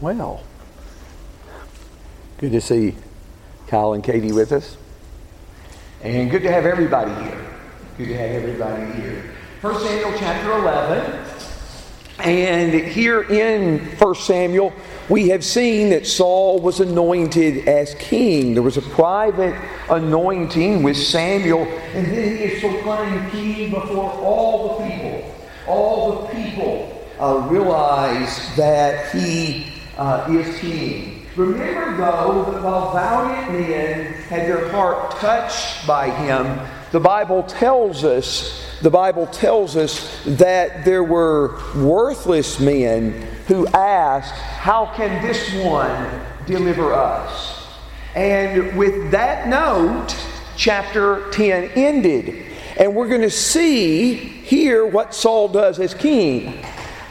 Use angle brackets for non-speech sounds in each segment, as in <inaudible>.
Well, good to see Kyle and Katie with us. And good to have everybody here. Good to have everybody here. 1 Samuel chapter 11. And here in 1 Samuel, we have seen that Saul was anointed as king. There was a private anointing with Samuel, and then he is proclaimed king before all the people. All the people uh, realize that he uh, is king. Remember, though, that while valiant men had their heart touched by him, the Bible tells us, the Bible tells us that there were worthless men who asked, How can this one deliver us? And with that note, chapter 10 ended. And we're going to see here what Saul does as king.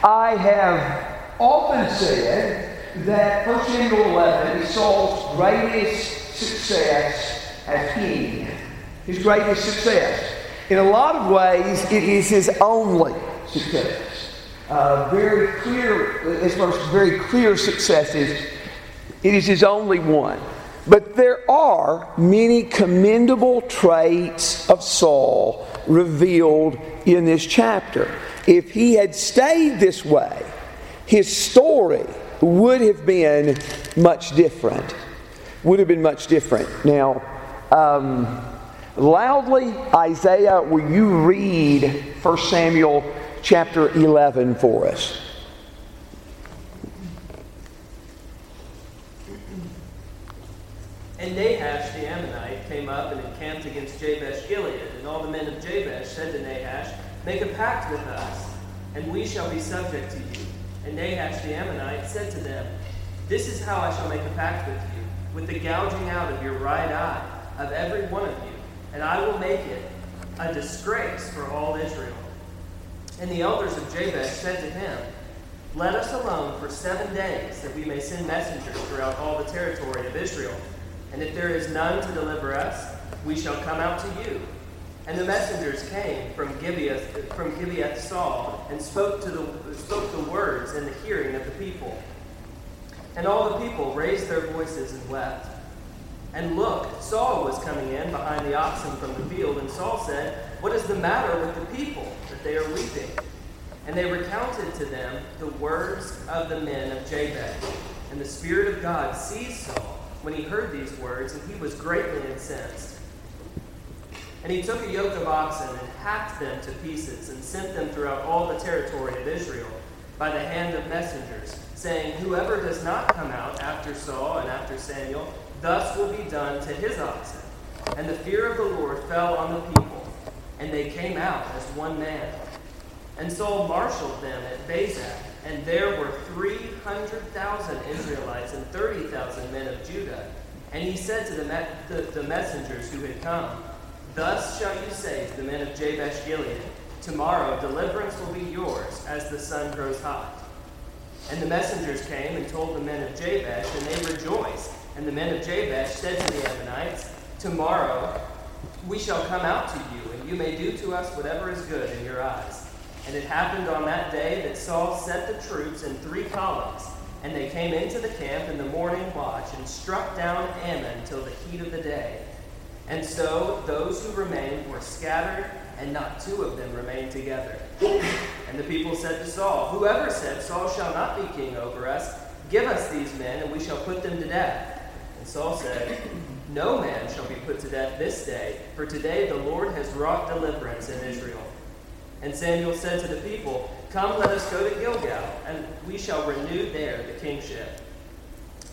I have often said that 1 Samuel 11 is Saul's greatest success as king. His greatest success. In a lot of ways, it is his only success. Uh, very clear, as far as very clear successes, it is his only one. But there are many commendable traits of Saul revealed in this chapter. If he had stayed this way, his story would have been much different. Would have been much different. Now, um, loudly, Isaiah, will you read 1 Samuel chapter 11 for us? And Nahash the Ammonite came up and encamped against Jabesh Gilead, and all the men of Jabesh said to Nahash, Make a pact with us, and we shall be subject to you. And Nahash the Ammonite said to them, This is how I shall make a pact with you, with the gouging out of your right eye of every one of you, and I will make it a disgrace for all Israel. And the elders of Jabesh said to him, Let us alone for seven days, that we may send messengers throughout all the territory of Israel. And if there is none to deliver us, we shall come out to you. And the messengers came from Gibeah, from Gibeah Saul and spoke, to the, spoke the words in the hearing of the people. And all the people raised their voices and wept. And look, Saul was coming in behind the oxen from the field, and Saul said, What is the matter with the people that they are weeping? And they recounted to them the words of the men of Jabesh. And the Spirit of God seized Saul when he heard these words, and he was greatly incensed. And he took a yoke of oxen and hacked them to pieces and sent them throughout all the territory of Israel by the hand of messengers, saying, Whoever does not come out after Saul and after Samuel, thus will be done to his oxen. And the fear of the Lord fell on the people, and they came out as one man. And Saul marshaled them at Bezek, and there were 300,000 Israelites and 30,000 men of Judah. And he said to the, me- the, the messengers who had come, Thus shall you say to the men of Jabesh Gilead, Tomorrow deliverance will be yours as the sun grows hot. And the messengers came and told the men of Jabesh, and they rejoiced. And the men of Jabesh said to the Ammonites, Tomorrow we shall come out to you, and you may do to us whatever is good in your eyes. And it happened on that day that Saul set the troops in three columns, and they came into the camp in the morning watch and struck down Ammon till the heat of the day. And so those who remained were scattered, and not two of them remained together. And the people said to Saul, Whoever said, Saul shall not be king over us, give us these men, and we shall put them to death. And Saul said, No man shall be put to death this day, for today the Lord has wrought deliverance in Israel. And Samuel said to the people, Come, let us go to Gilgal, and we shall renew there the kingship.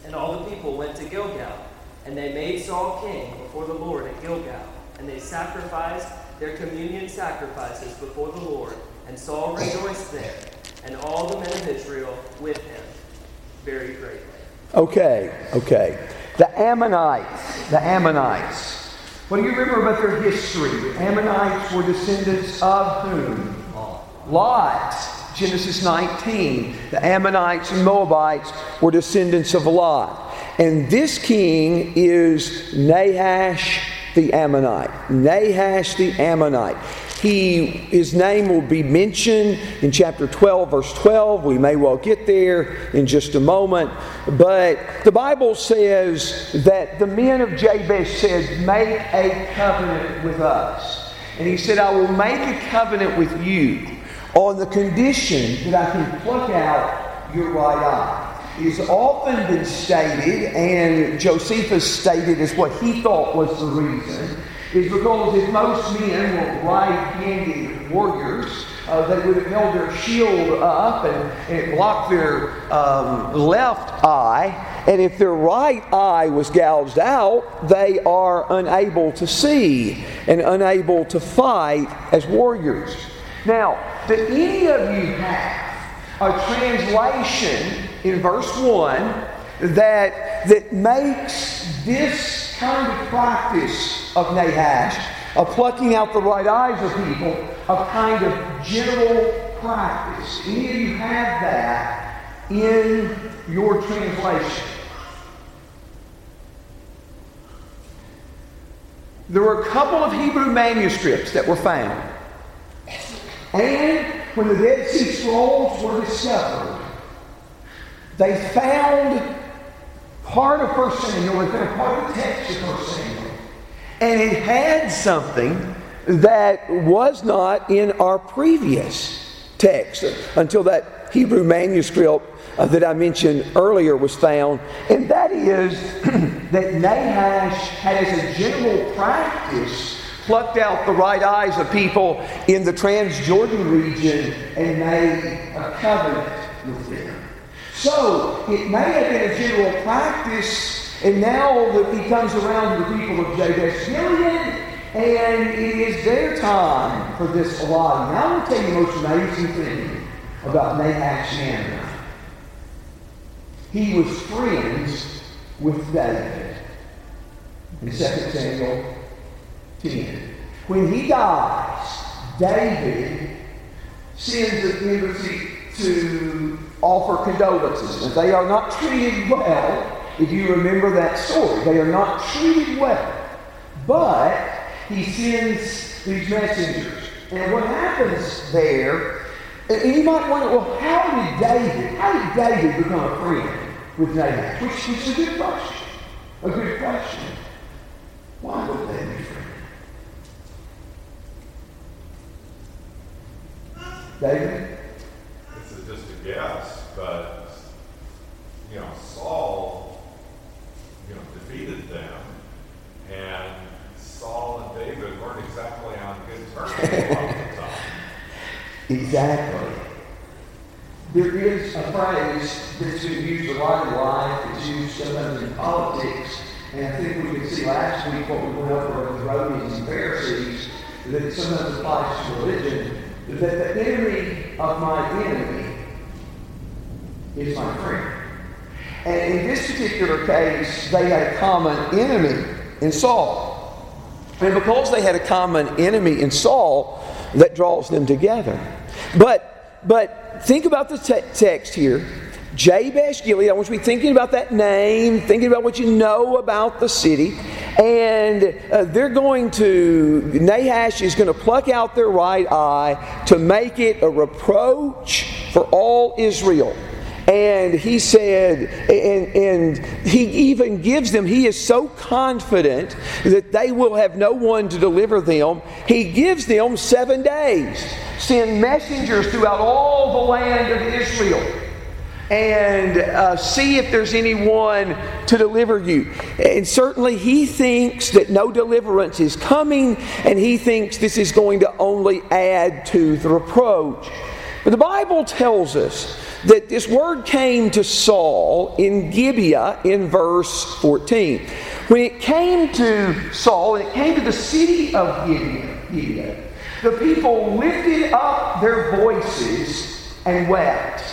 And all the people went to Gilgal. And they made Saul king before the Lord at Gilgal. And they sacrificed their communion sacrifices before the Lord. And Saul rejoiced there, and all the men of Israel with him very greatly. Okay, okay. The Ammonites, the Ammonites. What do you remember about their history? The Ammonites were descendants of whom? Lot. Genesis 19. The Ammonites and Moabites were descendants of Lot. And this king is Nahash the Ammonite. Nahash the Ammonite. He, his name will be mentioned in chapter 12, verse 12. We may well get there in just a moment. But the Bible says that the men of Jabesh said, Make a covenant with us. And he said, I will make a covenant with you on the condition that I can pluck out your right eye. Has often been stated, and Josephus stated as what he thought was the reason, is because if most men were right-handed warriors, uh, they would have held their shield up and, and blocked their um, left eye. And if their right eye was gouged out, they are unable to see and unable to fight as warriors. Now, did any of you have a translation in verse 1 that, that makes this kind of practice of Nahash, of plucking out the right eyes of people, a kind of general practice. Any of you have that in your translation? There were a couple of Hebrew manuscripts that were found. And when the Dead Sea Scrolls were discovered, they found part of 1 Samuel, they found part of the text of 1 Samuel, and it had something that was not in our previous text until that Hebrew manuscript uh, that I mentioned earlier was found, and that is <clears throat> that Nahash had as a general practice plucked out the right eyes of people in the Transjordan region and made a covenant with them. So it may have been a general practice, and now that he comes around to the people of Jabesh Gilead, and it is their time for this allotting. Now I want to tell you the most amazing thing about Nahash. He was friends with David. In 2 Samuel 10. When he dies, David sends an embassy to offer condolences. And they are not treated well, if you remember that story. They are not treated well. But he sends these messengers. And what happens there, and you might wonder, well, how did David, how did David become a friend with David? Which, which is a good question. A good question. Why would they be friends? David? Just a guess, but you know, Saul, you know, defeated them, and Saul and David weren't exactly on good terms. Exactly. There is a phrase that's been used a lot in life, it's used sometimes in politics, and I think we could see last week what we went over with the Romans and Pharisees, that some of it sometimes applies to religion that the enemy of my enemy is my friend. And in this particular case, they had a common enemy in Saul. And because they had a common enemy in Saul, that draws them together. But, but think about the te- text here. Jabesh Gilead, I want you to be thinking about that name, thinking about what you know about the city. And uh, they're going to, Nahash is going to pluck out their right eye to make it a reproach for all Israel. And he said, and, and he even gives them, he is so confident that they will have no one to deliver them. He gives them seven days. Send messengers throughout all the land of Israel and uh, see if there's anyone to deliver you. And certainly he thinks that no deliverance is coming, and he thinks this is going to only add to the reproach. But the Bible tells us that this word came to Saul in Gibeah in verse 14. When it came to Saul, and it came to the city of Gibeah, the people lifted up their voices and wept.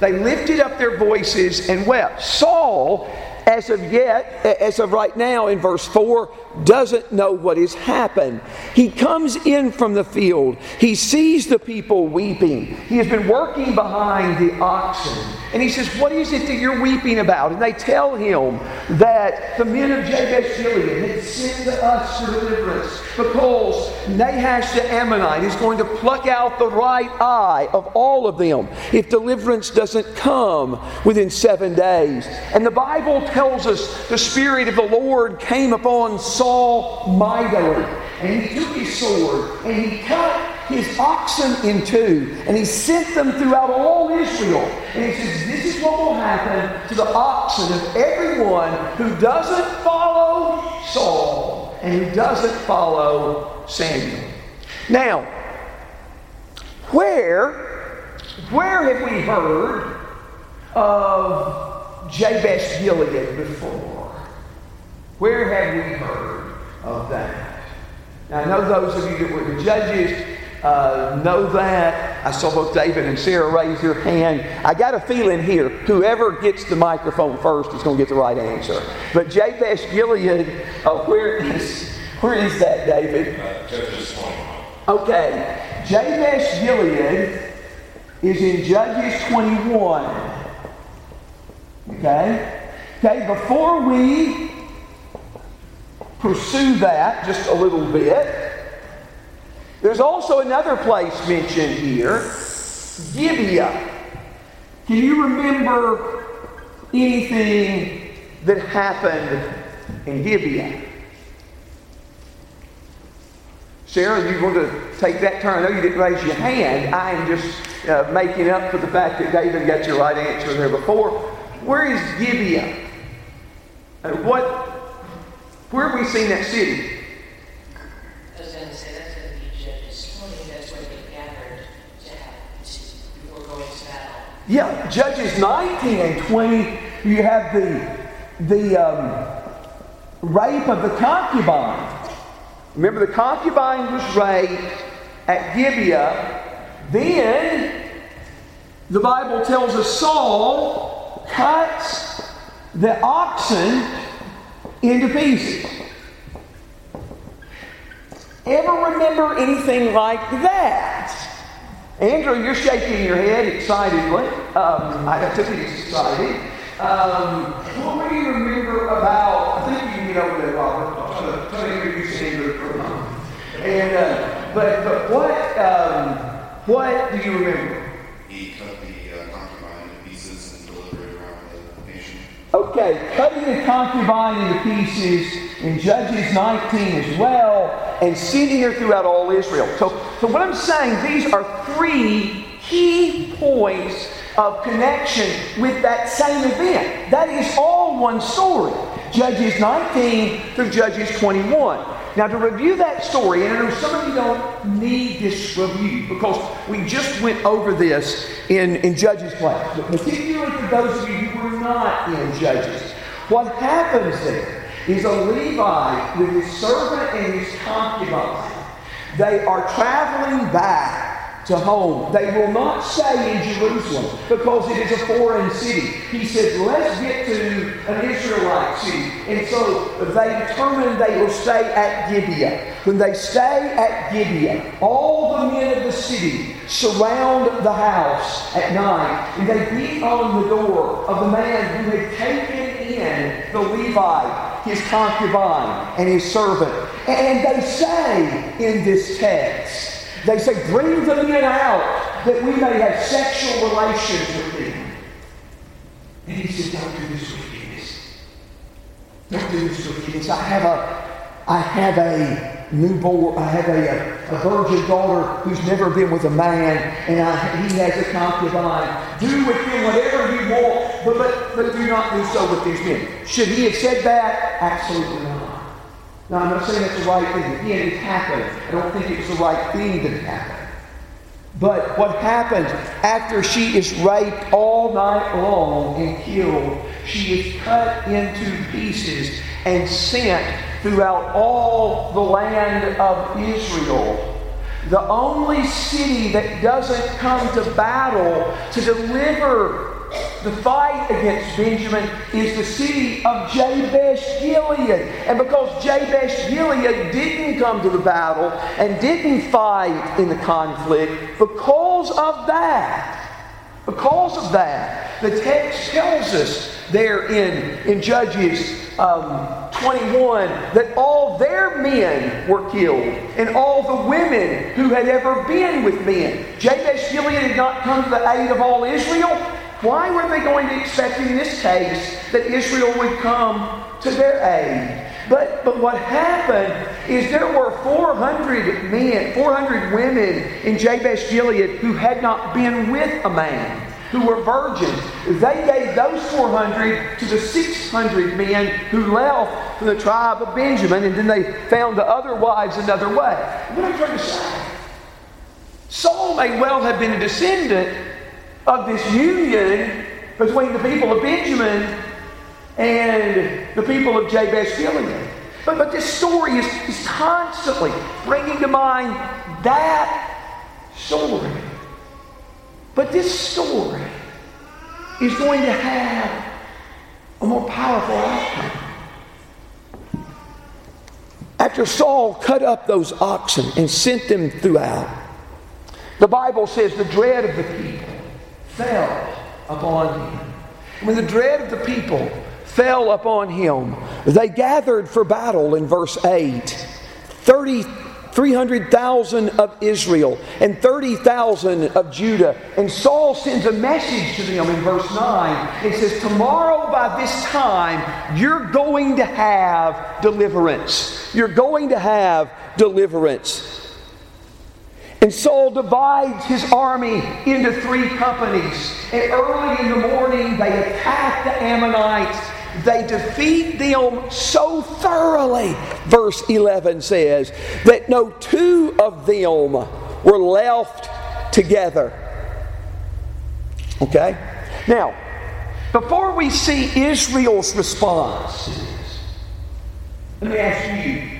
They lifted up their voices and wept. Saul as of yet, as of right now in verse 4, doesn't know what has happened. He comes in from the field. He sees the people weeping. He has been working behind the oxen. And he says, What is it that you're weeping about? And they tell him that the men of Jabesh Gilead had sent us deliverance because Nahash the Ammonite is going to pluck out the right eye of all of them if deliverance doesn't come within seven days. And the Bible tells us the Spirit of the Lord came upon Saul mightily. And he took his sword and he cut his oxen in two and he sent them throughout all Israel. And he says, This is what will happen to the oxen of everyone who doesn't follow Saul and who doesn't follow Samuel. Now, where, where have we heard of Jabesh Gilead before? Where have we heard of that? Now, I know those of you that were the judges uh, know that. I saw both David and Sarah raise their hand. I got a feeling here, whoever gets the microphone first is going to get the right answer. But Jabesh Gilead, uh, where is where is that, David? Uh, okay, Jabesh Gilead is in Judges 21. Okay? Okay, before we pursue that just a little bit, there's also another place mentioned here Gibeah. Can you remember anything that happened in Gibeah? Sarah, you want to take that turn? I know you didn't raise your hand. I am just uh, making up for the fact that David got your right answer there before. Where is Gibeah? What? Where have we seen that city? I was going to say that's going to be Judges 20. That's where they gathered to have to, before going to battle. Yeah, Judges 19 and 20. You have the the um, rape of the concubine. Remember, the concubine was raped at Gibeah. Then the Bible tells us Saul cuts the oxen into pieces. Ever remember anything like that? Andrew, you're shaking your head excitedly. Um, I took it as excited. Um, what do you remember about? I think you get over there, Robert. I'm going to introduce Andrew for a moment. And uh, but but what um, what do you remember? He cut the uh, concubine into pieces and delivered it around the nation. Okay, cutting the concubine into pieces in Judges 19 as well, and sending her throughout all Israel. So, so what I'm saying, these are three key points of connection with that same event. That is all one story. Judges 19 through Judges 21. Now, to review that story, and I know some of you don't need this review because we just went over this in, in Judges class, but particularly for those of you who were not in Judges, what happens there is a Levite with his servant and his concubine. They are traveling back to home. They will not stay in Jerusalem because it is a foreign city. He said, let's get to an Israelite city. And so they determined they will stay at Gibeah. When they stay at Gibeah, all the men of the city surround the house at night and they beat on the door of the man who had taken in the Levite, his concubine, and his servant. And they say in this text, they say, bring the men out that we may have sexual relations with them. And he said, don't do this wickedness. Don't do this wickedness. I have a, I have a newborn, I have a, a, virgin daughter who's never been with a man, and I, he has a concubine. Do with him whatever you want, but, but, but do not do so with these men. Should he have said that? Absolutely not. Now, I'm not saying that's the right thing. Again, it happened. I don't think it was the right thing that happened. But what happens after she is raped all night long and killed, she is cut into pieces and sent throughout all the land of Israel. The only city that doesn't come to battle to deliver the fight against Benjamin is the city of Jabesh Gilead. And because Jabesh Gilead didn't come to the battle and didn't fight in the conflict, because of that, because of that, the text tells us there in, in Judges um, 21 that all their men were killed and all the women who had ever been with men. Jabesh Gilead had not come to the aid of all Israel. Why were they going to expect in this case that Israel would come to their aid? But, but what happened is there were 400 men, 400 women in Jabesh Gilead who had not been with a man who were virgins. They gave those 400 to the 600 men who left from the tribe of Benjamin, and then they found the other wives another way. What I'm trying to say, Saul may well have been a descendant of this union between the people of Benjamin and the people of Jabesh Gilead. But, but this story is, is constantly bringing to mind that story. But this story is going to have a more powerful outcome. After Saul cut up those oxen and sent them throughout, the Bible says the dread of the people fell upon him. When the dread of the people fell upon him, they gathered for battle in verse 8. 30 300,000 of Israel and 30,000 of Judah. And Saul sends a message to them in verse 9. It says, Tomorrow by this time, you're going to have deliverance. You're going to have deliverance. And Saul divides his army into three companies. And early in the morning, they attack the Ammonites they defeat them so thoroughly, verse 11 says, that no two of them were left together. Okay? Now, before we see Israel's response let me ask you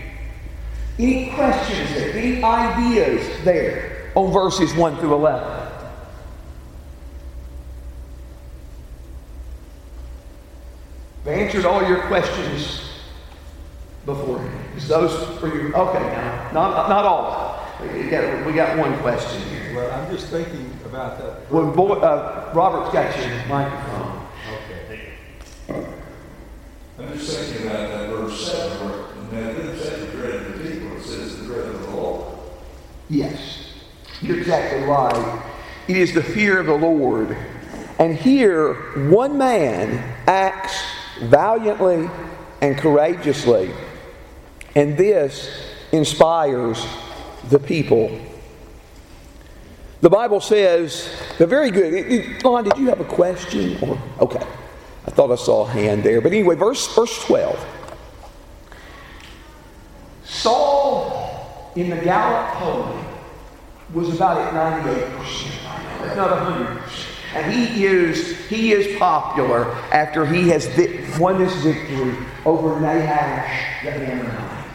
any questions there, any ideas there on verses 1 through 11? I've answered all your questions beforehand. Is those for you? Okay, now, not, not all. We got, we got one question here. Well, I'm just thinking about that. Well, boy, uh, Robert's got your microphone. Okay. I'm just thinking about that verse 7 where now, it didn't say the dread of the people, it says the dread of the Lord. Yes, you're exactly right. It is the fear of the Lord. And here, one man acts valiantly and courageously. And this inspires the people. The Bible says, they're very good. Lon, did you have a question? Or okay. I thought I saw a hand there. But anyway, verse, verse 12. Saul in the Gallup polling was about at 98%, if not 100. And he is, he is popular after he has won this victory over Nahash the Ammonite.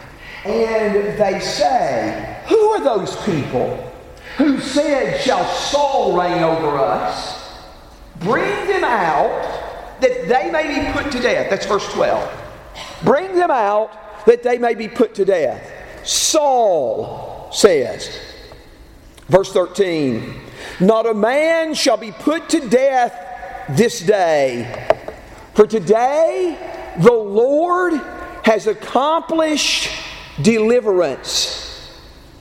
And they say, Who are those people who said, Shall Saul reign over us? Bring them out that they may be put to death. That's verse 12. Bring them out that they may be put to death. Saul says, verse 13, not a man shall be put to death this day. For today the Lord has accomplished deliverance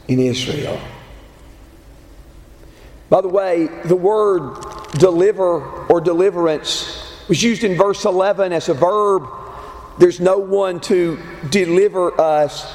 in Israel. By the way, the word deliver or deliverance was used in verse 11 as a verb. There's no one to deliver us.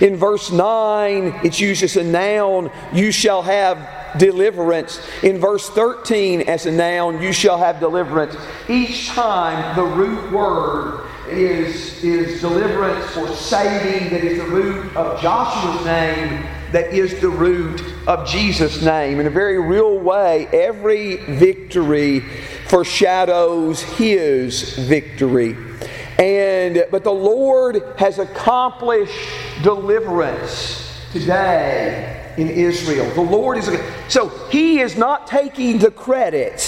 In verse 9, it's used as a noun. You shall have deliverance. In verse 13, as a noun, you shall have deliverance. Each time the root word is, is deliverance or saving, that is the root of Joshua's name, that is the root of Jesus' name. In a very real way, every victory foreshadows his victory. And but the Lord has accomplished deliverance today in Israel. The Lord is so he is not taking the credit.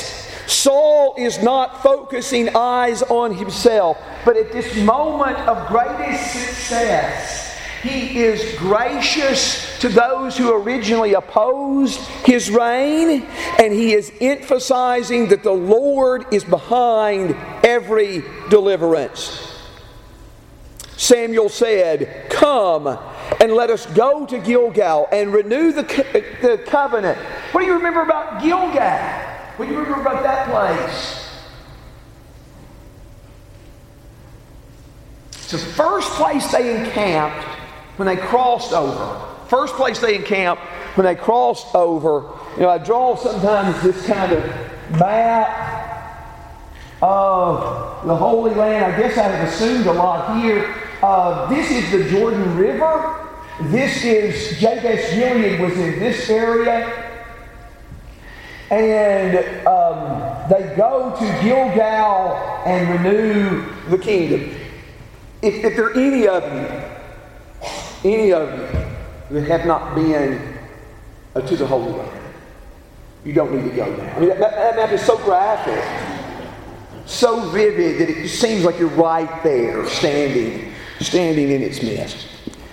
Saul is not focusing eyes on himself, but at this moment of greatest success, he is gracious to those who originally opposed his reign, and he is emphasizing that the Lord is behind every deliverance. Samuel said, Come and let us go to Gilgal and renew the, co- the covenant. What do you remember about Gilgal? What do you remember about that place? It's the first place they encamped when they crossed over. First place they encamped when they crossed over. You know, I draw sometimes this kind of map of the Holy Land. I guess I have assumed a lot here. Uh, this is the Jordan River. This is Jabesh Gilead was in this area. And um, they go to Gilgal and renew the kingdom. If, if there are any of you, any of you that have not been uh, to the Holy Land, you don't need to go now. I mean, that, that map is so graphic, so vivid that it seems like you're right there, standing, standing in its midst.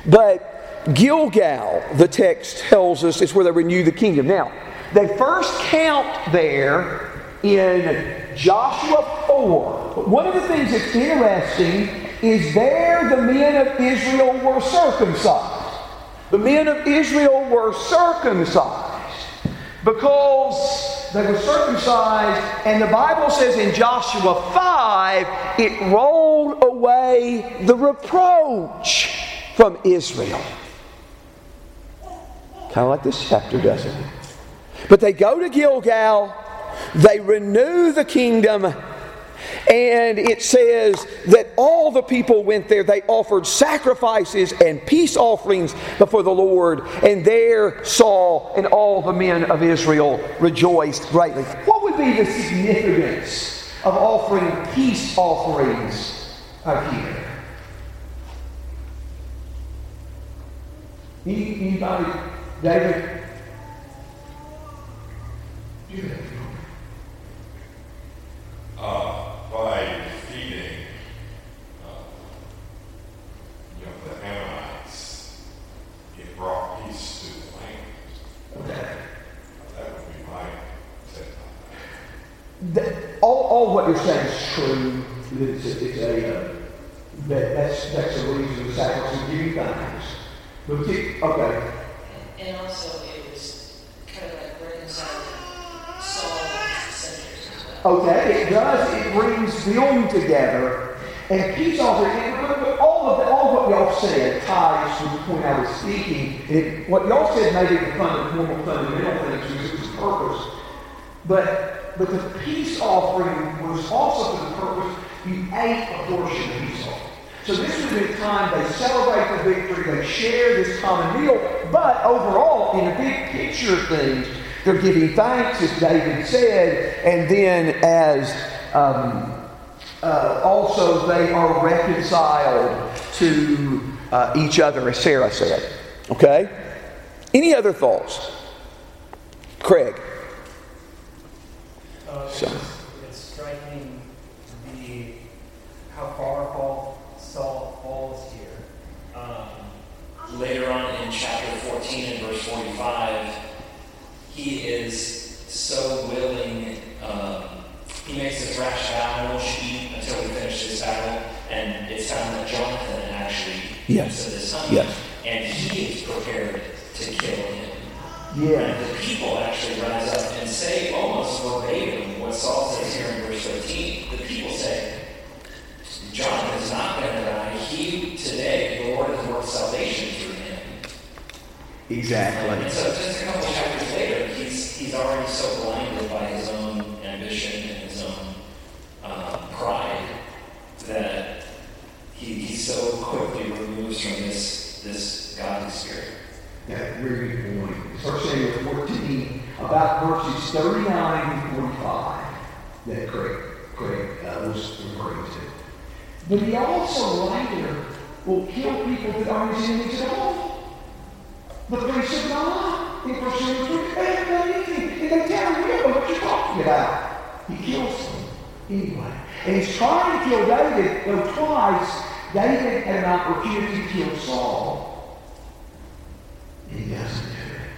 But Gilgal, the text tells us, is where they renew the kingdom. Now, they first count there in Joshua 4. But one of the things that's interesting is there the men of Israel were circumcised. The men of Israel were circumcised because they were circumcised, and the Bible says in Joshua 5, it rolled away the reproach from Israel. Kind of like this chapter, doesn't it? But they go to Gilgal, they renew the kingdom, and it says that all the people went there. They offered sacrifices and peace offerings before the Lord, and there Saul and all the men of Israel rejoiced greatly. What would be the significance of offering peace offerings out here? Anybody? David? Uh, by defeating, uh, you know, the Ammonites, it brought peace to the land. Okay. That would be my take on That, all, all what you're saying is true. It's a, it's a uh, that, that's that's the reason the sacrifice of giving thanks. But keep, okay, And also, it was kind of like reconciling Saul and his descendants as well. Okay, it does. It brings them together, and peace offering. And all of the, all what y'all said ties to the point I was speaking. It, what y'all said maybe the fund, normal fundamental things was its purpose, but but the peace offering was also for the purpose you ate a portion of peace offering. So this be the time they celebrate the victory, they share this common meal, but overall, in a big picture of things, they're giving thanks, as David said, and then as um, uh, also they are reconciled to uh, each other, as Sarah said. Okay? Any other thoughts? Craig. Uh, it's, So- just- it's striking the how far Paul Saul falls here. Um, Later on in chapter 14 and verse 45, he is so willing. Um, he makes this rash vow, I won't eat until we finish this battle. And it's found that Jonathan actually Yes. to his son. Yes. And he is prepared to kill him. Yeah. And the people actually rise up and say almost verbatim what Saul says here in verse 13. The people say, Jonathan is not going to die. He, today, the Lord has worked salvation through him. Exactly. And so just a couple chapters later, he's, he's already so blinded by his own ambition and his own um, pride that he, he so quickly removes from this, this godly spirit. Yeah, very good point. First Samuel 14, about verses 39 and 45 that Craig, Craig uh, was referring to. But he also later will kill people that aren't his enemies at all. The of God in First Samuel 14, they haven't done anything. And they tell him, know what you're talking about. He kills him anyway. And he's trying to kill David, though twice David had an opportunity to kill Saul. He doesn't do it.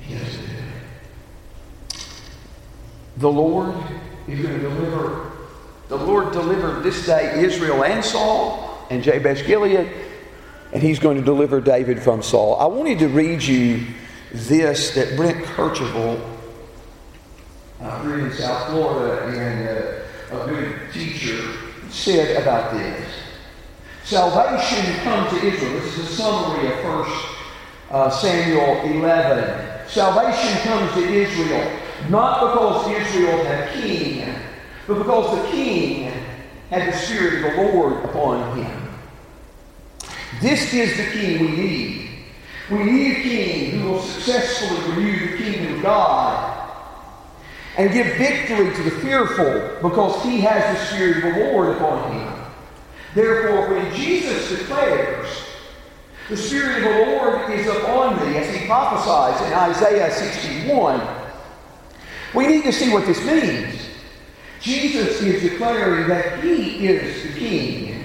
He doesn't do it. The Lord is going to deliver. The Lord delivered this day Israel and Saul and Jabesh Gilead, and he's going to deliver David from Saul. I wanted to read you this that Brent Kercheval, uh, in South Florida, and uh, a good teacher, said about this. Salvation comes to Israel. This is a summary of 1 uh, Samuel 11. Salvation comes to Israel not because Israel had a king, but because the king had the Spirit of the Lord upon him. This is the king we need. We need a king who will successfully renew the kingdom of God and give victory to the fearful because he has the Spirit of the Lord upon him. Therefore, when Jesus declares, the Spirit of the Lord is upon me, as he prophesies in Isaiah 61, we need to see what this means. Jesus is declaring that he is the king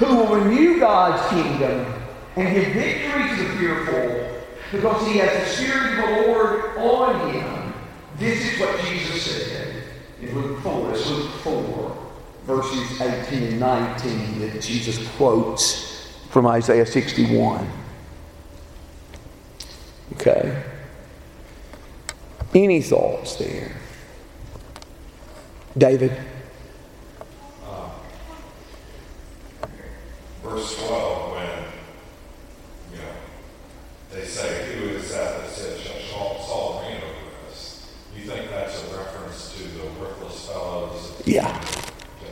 who will renew God's kingdom and give victory to the fearful because he has the Spirit of the Lord on him. This is what Jesus said in Luke 4. It's Luke 4, verses 18 and 19 that Jesus quotes from Isaiah 61. Okay. Any thoughts there? David? Verse 12 when, you know, they say, Who is that that said, Shall Saul- Saul reign over us? You think that's a reference to the worthless fellows? Yeah.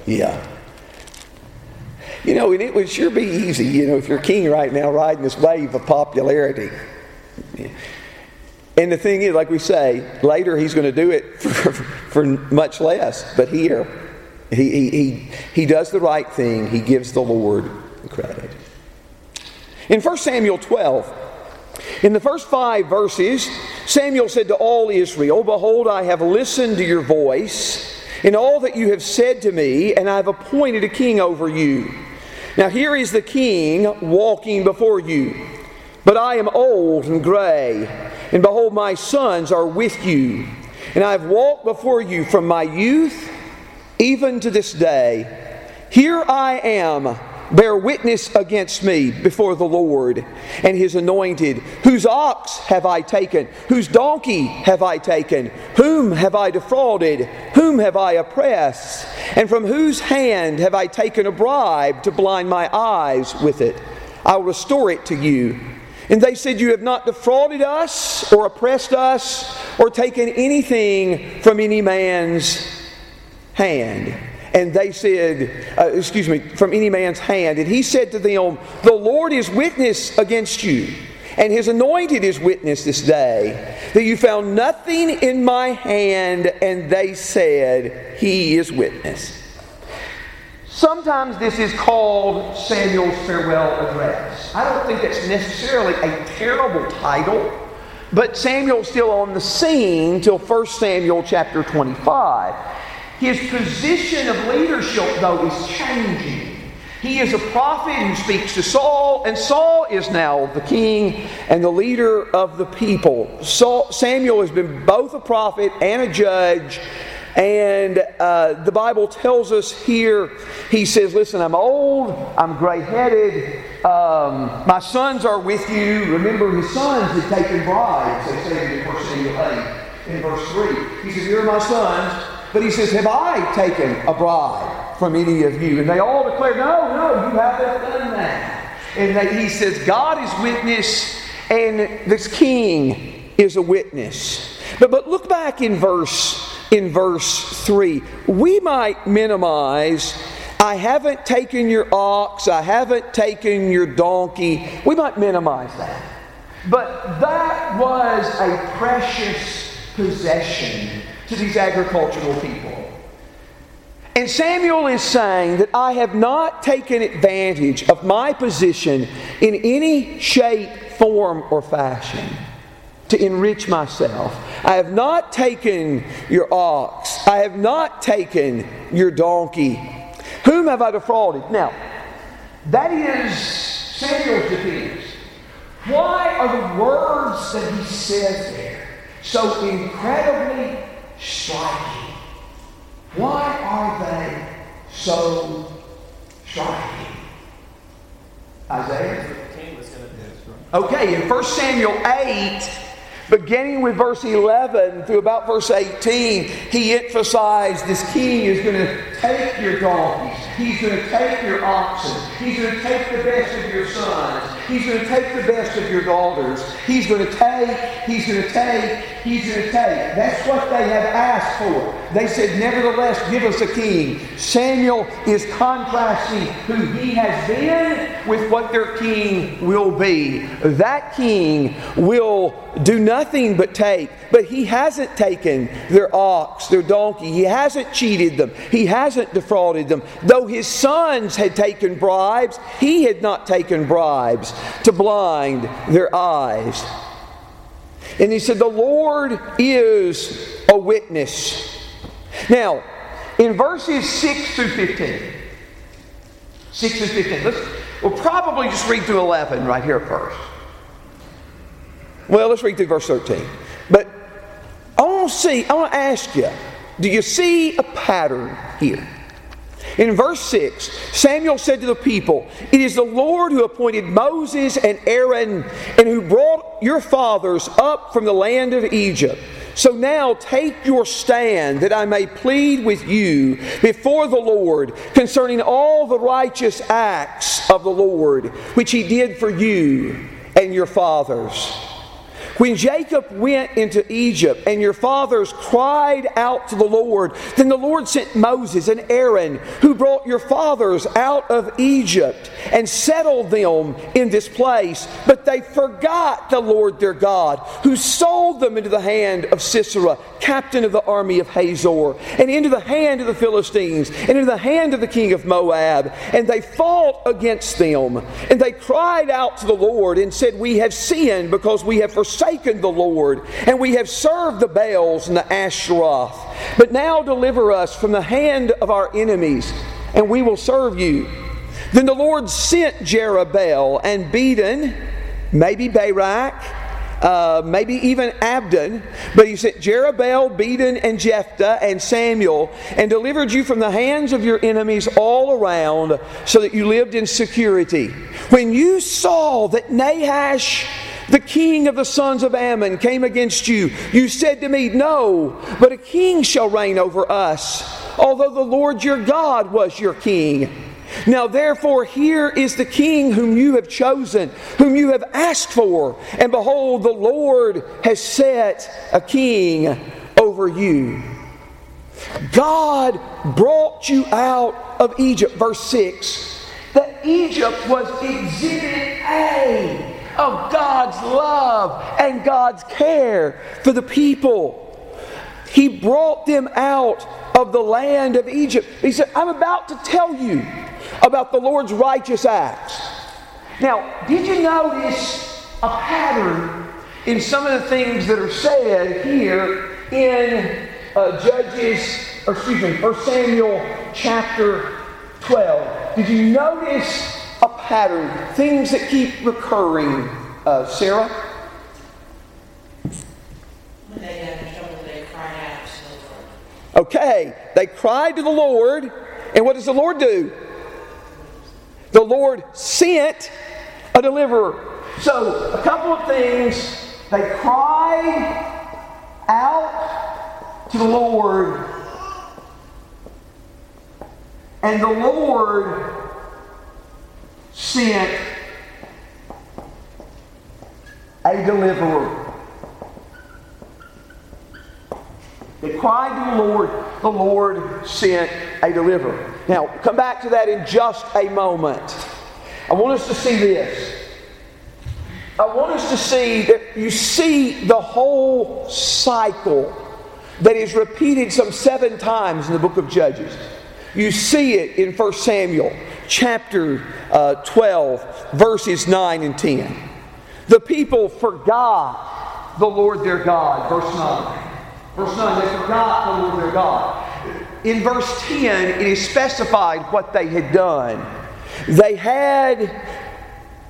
Yeah. You know, and it would sure be easy, you know, if you're king right now riding this wave of popularity. And the thing is, like we say, later he's going to do it <laughs> for, for much less. But here, he, he, he, he does the right thing. He gives the Lord credit. In 1 Samuel 12, in the first five verses, Samuel said to all Israel, Behold, I have listened to your voice in all that you have said to me, and I have appointed a king over you. Now here is the king walking before you. But I am old and gray, and behold, my sons are with you. And I have walked before you from my youth even to this day. Here I am, bear witness against me before the Lord and his anointed. Whose ox have I taken? Whose donkey have I taken? Whom have I defrauded? Whom have I oppressed? And from whose hand have I taken a bribe to blind my eyes with it? I will restore it to you. And they said, You have not defrauded us, or oppressed us, or taken anything from any man's hand. And they said, uh, Excuse me, from any man's hand. And he said to them, The Lord is witness against you, and his anointed is witness this day, that you found nothing in my hand. And they said, He is witness. Sometimes this is called Samuel's farewell address. I don't think that's necessarily a terrible title, but Samuel's still on the scene till 1 Samuel chapter 25. His position of leadership, though, is changing. He is a prophet who speaks to Saul, and Saul is now the king and the leader of the people. Saul, Samuel has been both a prophet and a judge. And uh, the Bible tells us here, he says, Listen, I'm old, I'm gray headed, um, my sons are with you. Remember, his sons had taken bribes, they say in 1 Samuel 8, in verse 3. He says, You're my sons. But he says, Have I taken a bribe from any of you? And they all declare, No, no, you haven't done that. And he says, God is witness, and this king is a witness. But, but look back in verse in verse 3. We might minimize, I haven't taken your ox, I haven't taken your donkey. We might minimize that. But that was a precious possession to these agricultural people. And Samuel is saying that I have not taken advantage of my position in any shape, form, or fashion. to enrich myself. I have not taken your ox. I have not taken your donkey. Whom have I defrauded? Now, that is Samuel's defense. Why are the words that he says there so incredibly striking? Why are they so striking? Isaiah? Okay, in 1 Samuel 8, beginning with verse 11 through about verse 18, he emphasized this king is going to take your donkeys, he's going to take your oxen, he's going to take the best of your sons, he's going to take the best of your daughters, he's going to take, he's going to take, he's going to take. That's what they have asked for. They said, Nevertheless, give us a king. Samuel is contrasting who he has been with what their king will be. That king will do nothing but take, but he hasn't taken their ox, their donkey. He hasn't cheated them. He hasn't defrauded them. Though his sons had taken bribes, he had not taken bribes to blind their eyes. And he said, The Lord is a witness. Now, in verses 6 through 15, 6 through 15, let's, we'll probably just read through 11 right here first. Well, let's read through verse 13. But I want to see, I want to ask you, do you see a pattern here? In verse 6, Samuel said to the people, It is the Lord who appointed Moses and Aaron and who brought your fathers up from the land of Egypt. So now take your stand that I may plead with you before the Lord concerning all the righteous acts of the Lord, which he did for you and your fathers. When Jacob went into Egypt and your fathers cried out to the Lord, then the Lord sent Moses and Aaron, who brought your fathers out of Egypt and settled them in this place. But they forgot the Lord their God, who sold them into the hand of Sisera, captain of the army of Hazor, and into the hand of the Philistines, and into the hand of the king of Moab. And they fought against them. And they cried out to the Lord and said, We have sinned because we have forsaken forsaken the Lord, and we have served the Baals and the Ashtaroth. But now deliver us from the hand of our enemies, and we will serve you. Then the Lord sent Jerubbaal and Bedan, maybe Barak, uh, maybe even Abdon, but he sent Jerubbaal, Bedan, and Jephthah, and Samuel, and delivered you from the hands of your enemies all around, so that you lived in security. When you saw that Nahash the king of the sons of Ammon came against you. You said to me, No, but a king shall reign over us, although the Lord your God was your king. Now, therefore, here is the king whom you have chosen, whom you have asked for. And behold, the Lord has set a king over you. God brought you out of Egypt, verse 6. That Egypt was exhibit A of God's love and God's care for the people. He brought them out of the land of Egypt. He said, I'm about to tell you about the Lord's righteous acts. Now, did you notice a pattern in some of the things that are said here in uh, Judges, or excuse me, 1 Samuel chapter 12? Did you notice a pattern, things that keep recurring. Uh, Sarah? Okay, they cried to the Lord, and what does the Lord do? The Lord sent a deliverer. So, a couple of things. They cried out to the Lord, and the Lord sent a deliverer. They cried to the Lord, the Lord sent a deliverer. Now, come back to that in just a moment. I want us to see this. I want us to see that you see the whole cycle that is repeated some seven times in the book of Judges. You see it in 1 Samuel chapter uh, 12, verses 9 and 10. The people forgot the Lord their God. Verse 9. Verse 9, they forgot the Lord their God. In verse 10, it is specified what they had done. They had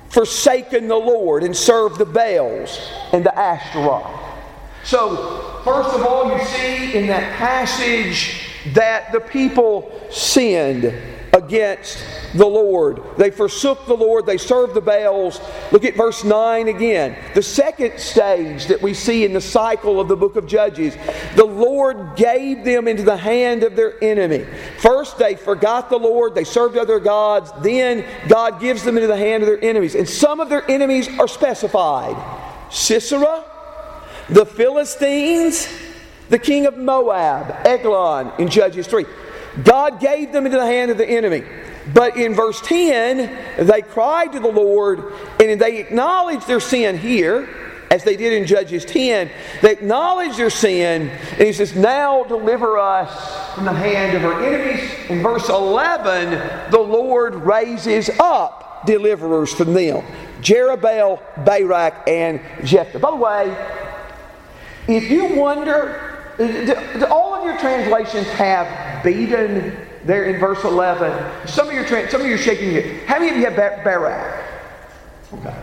forsaken the Lord and served the Baals and the Ashtaroth. So, first of all, you see in that passage that the people sinned against the Lord. They forsook the Lord, they served the Baals. Look at verse 9 again. The second stage that we see in the cycle of the book of Judges the Lord gave them into the hand of their enemy. First, they forgot the Lord, they served other gods. Then, God gives them into the hand of their enemies. And some of their enemies are specified Sisera, the Philistines, the king of Moab, Eglon in Judges 3. God gave them into the hand of the enemy. But in verse 10, they cried to the Lord and they acknowledged their sin here, as they did in Judges 10. They acknowledged their sin, and he says, Now deliver us from the hand of our enemies. In verse 11, the Lord raises up deliverers from them Jerubbaal, Barak, and Jephthah. By the way, if you wonder, do, do all of your translations have Bedan there in verse 11. Some of your some of you are shaking your head. How many of you have Bar- Barak? Okay.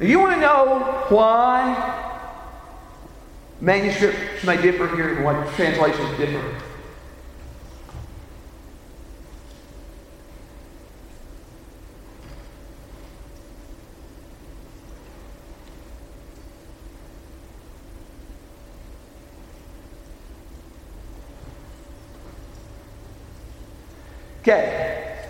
You want to know why manuscripts may differ here and what translations differ? Okay.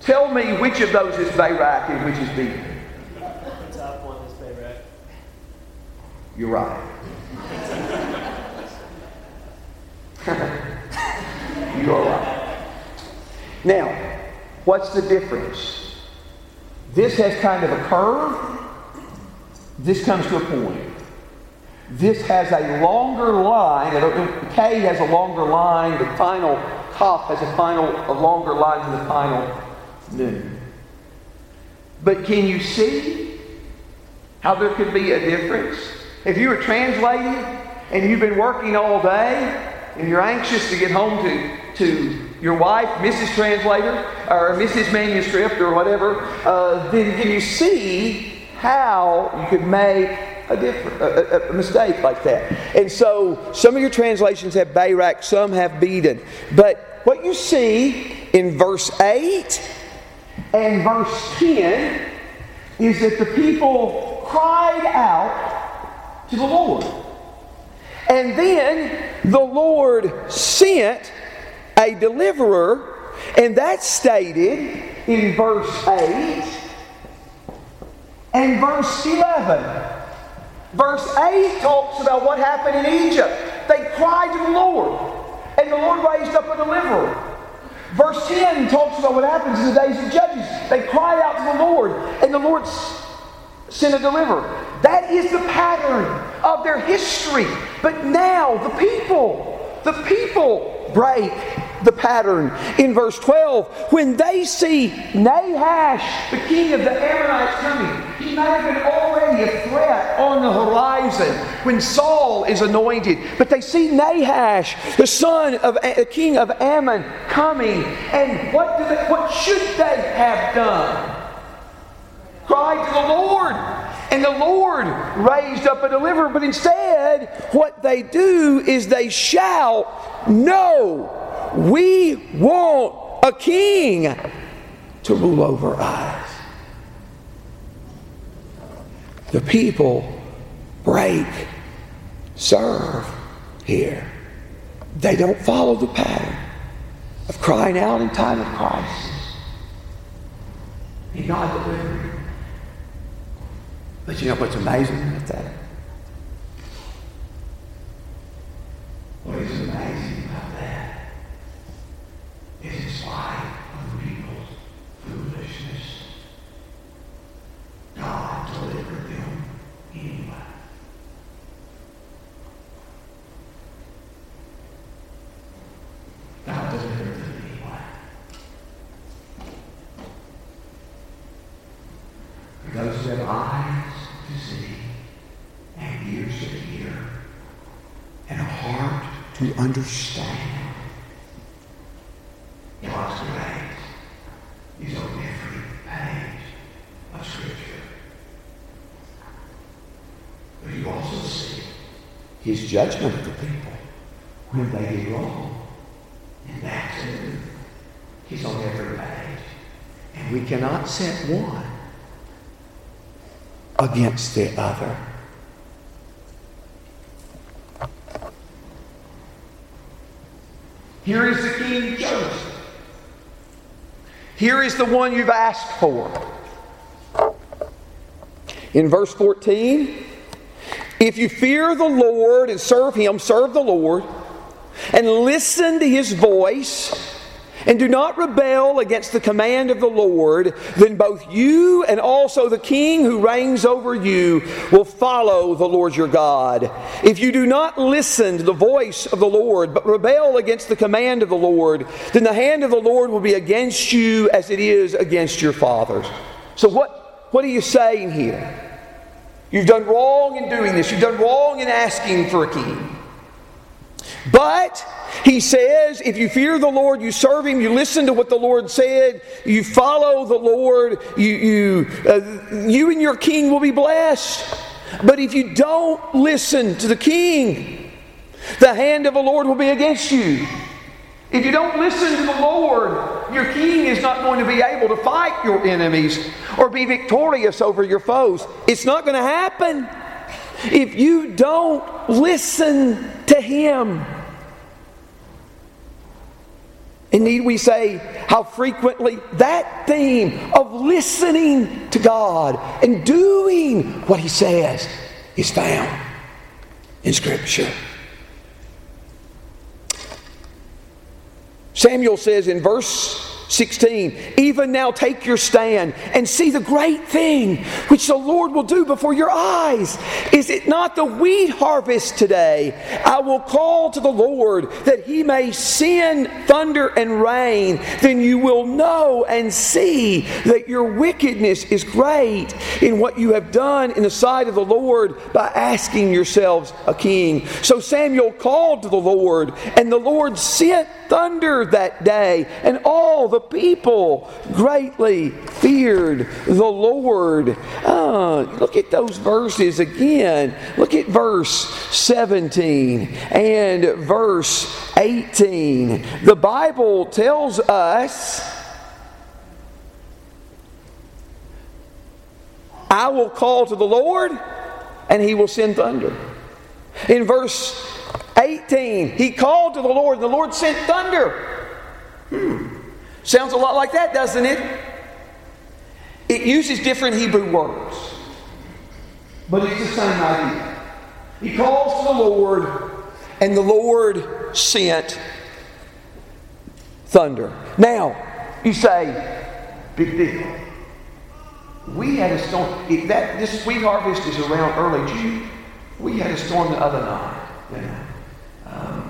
Tell me which of those is Barak and which is Bedan. The top one is Barak. You're right. <laughs> you are right. Now, what's the difference? This has kind of a curve. This comes to a point. This has a longer line. K has a longer line. The final Kaf has a final, a longer line than the final Nun. But can you see how there could be a difference? If you were translating and you've been working all day and you're anxious to get home to, to your wife, Mrs. Translator, or Mrs. Manuscript, or whatever, uh, then can you see how you could make a, different, a, a, mistake like that. And so some of your translations have Barak, some have Bedan. But what you see in verse 8 and verse 10 is that the people cried out to the Lord. And then the Lord sent a deliverer, and that's stated in verse 8 and verse 11. Verse 8 talks about what happened in Egypt. They cried to the Lord, and the Lord raised up a deliverer. Verse 10 talks about what happens in the days of Judges. They cried out to the Lord, and the Lord sent a deliverer. That is the pattern of their history. But now, the people, the people break the pattern in verse 12. When they see Nahash, the king of the Ammonites, coming, he may have been already a threat on the horizon when Saul is anointed. But they see Nahash, the son of the king of Ammon, coming. And what, do they, what should they have done? Cried to the Lord. And the Lord raised up a deliverer. But instead, what they do is they shout, No! We want a king to rule over us. The people break, serve here. They don't follow the pattern of crying out in time of crisis. And God delivered. But you know what's amazing about that? What is amazing about that is in spite of the people's foolishness, God delivered them anyway. God delivered them anyway. For those who have eyes to see understand God's grace is on every page of Scripture. But you also see his judgment of the people when they get wrong. And that too. He's on every page. And we cannot set one against the other. Here is the king Joseph. Here is the one you've asked for. In verse 14, if you fear the Lord and serve Him, serve the Lord, and listen to His voice, and do not rebel against the command of the Lord, then both you and also the king who reigns over you will follow the Lord your God. If you do not listen to the voice of the Lord, but rebel against the command of the Lord, then the hand of the Lord will be against you as it is against your fathers. So, what, what are you saying here? You've done wrong in doing this, you've done wrong in asking for a king. But he says, if you fear the Lord, you serve him, you listen to what the Lord said, you follow the Lord, you, you, uh, you and your king will be blessed. But if you don't listen to the king, the hand of the Lord will be against you. If you don't listen to the Lord, your king is not going to be able to fight your enemies or be victorious over your foes. It's not going to happen if you don't listen to him. And need we say how frequently that theme of listening to God and doing what He says is found in Scripture. Samuel says in verse 16, even now take your stand and see the great thing which the Lord will do before your eyes. Is it not the wheat harvest today? I will call to the Lord that he may send thunder and rain. Then you will know and see that your wickedness is great in what you have done in the sight of the Lord by asking yourselves a king. So Samuel called to the Lord, and the Lord sent thunder that day, and all the people greatly feared the Lord. Uh, look at those verses again. Look at verse 17 and verse 18. The Bible tells us. I will call to the Lord and he will send thunder. In verse 18, he called to the Lord and the Lord sent thunder. Hmm. Sounds a lot like that, doesn't it? It uses different Hebrew words, but it's the same idea. He calls to the Lord, and the Lord sent thunder. Now, you say, big deal. We had a storm. If that this wheat harvest is around early June. We had a storm the other night. Um,